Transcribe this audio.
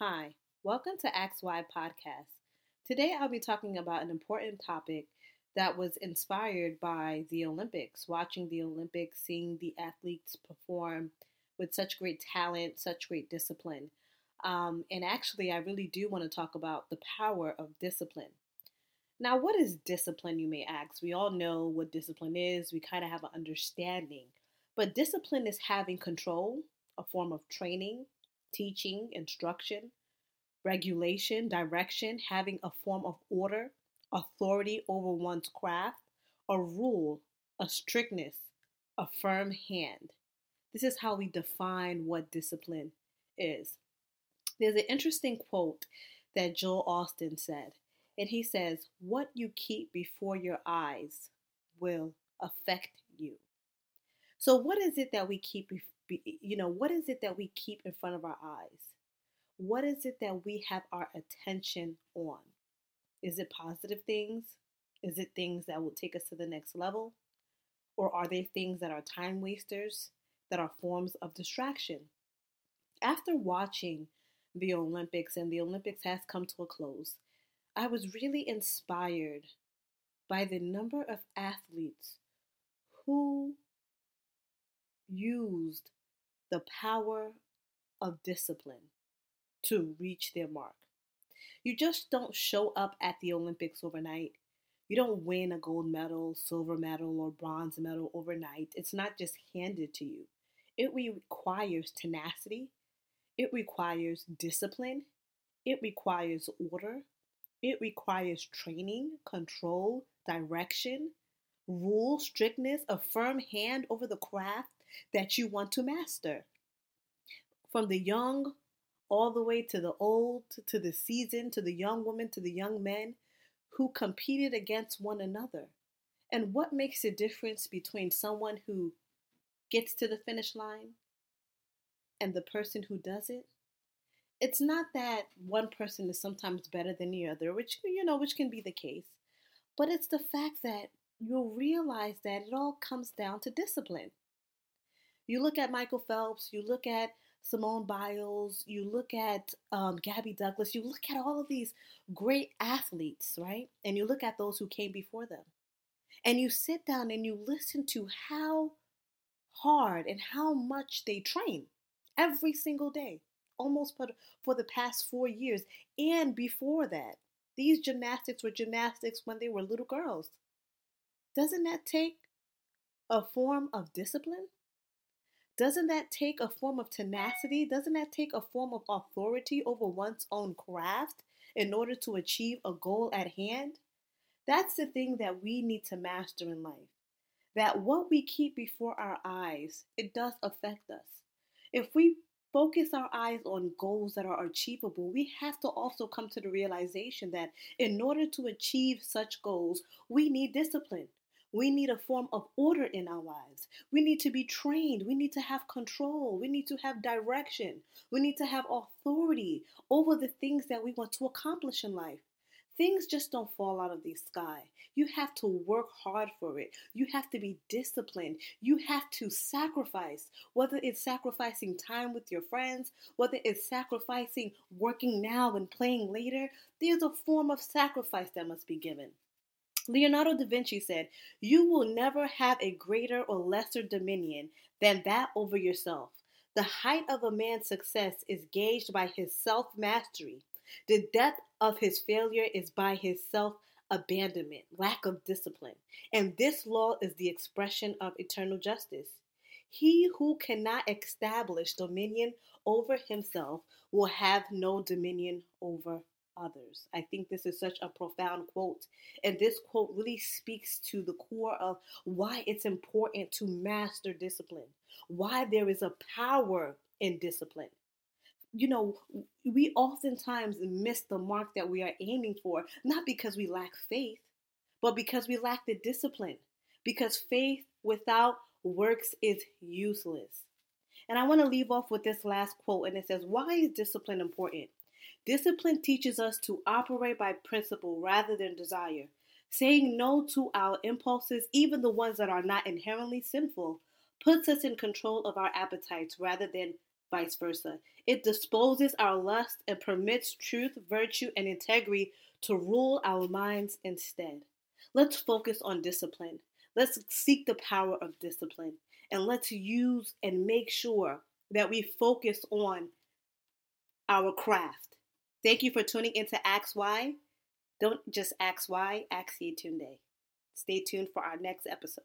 Hi, welcome to Ask Why podcast. Today I'll be talking about an important topic that was inspired by the Olympics, watching the Olympics, seeing the athletes perform with such great talent, such great discipline. Um, and actually, I really do want to talk about the power of discipline. Now, what is discipline, you may ask? We all know what discipline is, we kind of have an understanding. But discipline is having control, a form of training, teaching, instruction, regulation, direction, having a form of order, authority over one's craft, a rule, a strictness, a firm hand. This is how we define what discipline is. There's an interesting quote that Joel Osteen said, and he says, What you keep before your eyes will affect you. So, what is it that we keep you know, what is it that we keep in front of our eyes? What is it that we have our attention on? Is it positive things? Is it things that will take us to the next level? Or are they things that are time wasters, that are forms of distraction? After watching the Olympics, and the Olympics has come to a close, I was really inspired by the number of athletes who used the power of discipline to reach their mark. You just don't show up at the Olympics overnight. You don't win a gold medal, silver medal, or bronze medal overnight. It's not just handed to you. It requires tenacity, it requires discipline, it requires order, it requires training, control, direction, rule, strictness, a firm hand over the craft, that you want to master. From the young all the way to the old, to the seasoned, to the young women, to the young men who competed against one another. And what makes the difference between someone who gets to the finish line and the person who does it? It's not that one person is sometimes better than the other, which you know, which can be the case, but it's the fact that you'll realize that it all comes down to discipline. You look at Michael Phelps, you look at Simone Biles, you look at um, Gabby Douglas, you look at all of these great athletes, right? And you look at those who came before them. And you sit down and you listen to how hard and how much they train every single day, almost for, for the past four years. And before that, these gymnastics were gymnastics when they were little girls. Doesn't that take a form of discipline? Doesn't that take a form of tenacity? Doesn't that take a form of authority over one's own craft in order to achieve a goal at hand? That's the thing that we need to master in life. That what we keep before our eyes, it does affect us. If we focus our eyes on goals that are achievable, we have to also come to the realization that in order to achieve such goals, we need discipline. We need a form of order in our lives. We need to be trained. We need to have control. We need to have direction. We need to have authority over the things that we want to accomplish in life. Things just don't fall out of the sky. You have to work hard for it. You have to be disciplined. You have to sacrifice, whether it's sacrificing time with your friends, whether it's sacrificing working now and playing later. There's a form of sacrifice that must be given. Leonardo da Vinci said, You will never have a greater or lesser dominion than that over yourself. The height of a man's success is gauged by his self mastery. The depth of his failure is by his self abandonment, lack of discipline. And this law is the expression of eternal justice. He who cannot establish dominion over himself will have no dominion over others. I think this is such a profound quote. And this quote really speaks to the core of why it's important to master discipline, why there is a power in discipline. You know, we oftentimes miss the mark that we are aiming for, not because we lack faith, but because we lack the discipline. Because faith without works is useless. And I want to leave off with this last quote, and it says, Why is discipline important? Discipline teaches us to operate by principle rather than desire. Saying no to our impulses, even the ones that are not inherently sinful, puts us in control of our appetites rather than vice versa. It disposes our lust and permits truth, virtue, and integrity to rule our minds instead. Let's focus on discipline. Let's seek the power of discipline and let's use and make sure that we focus on our craft. Thank you for tuning into Ask Why. Don't just ask why, ask Tunde. Stay tuned for our next episode.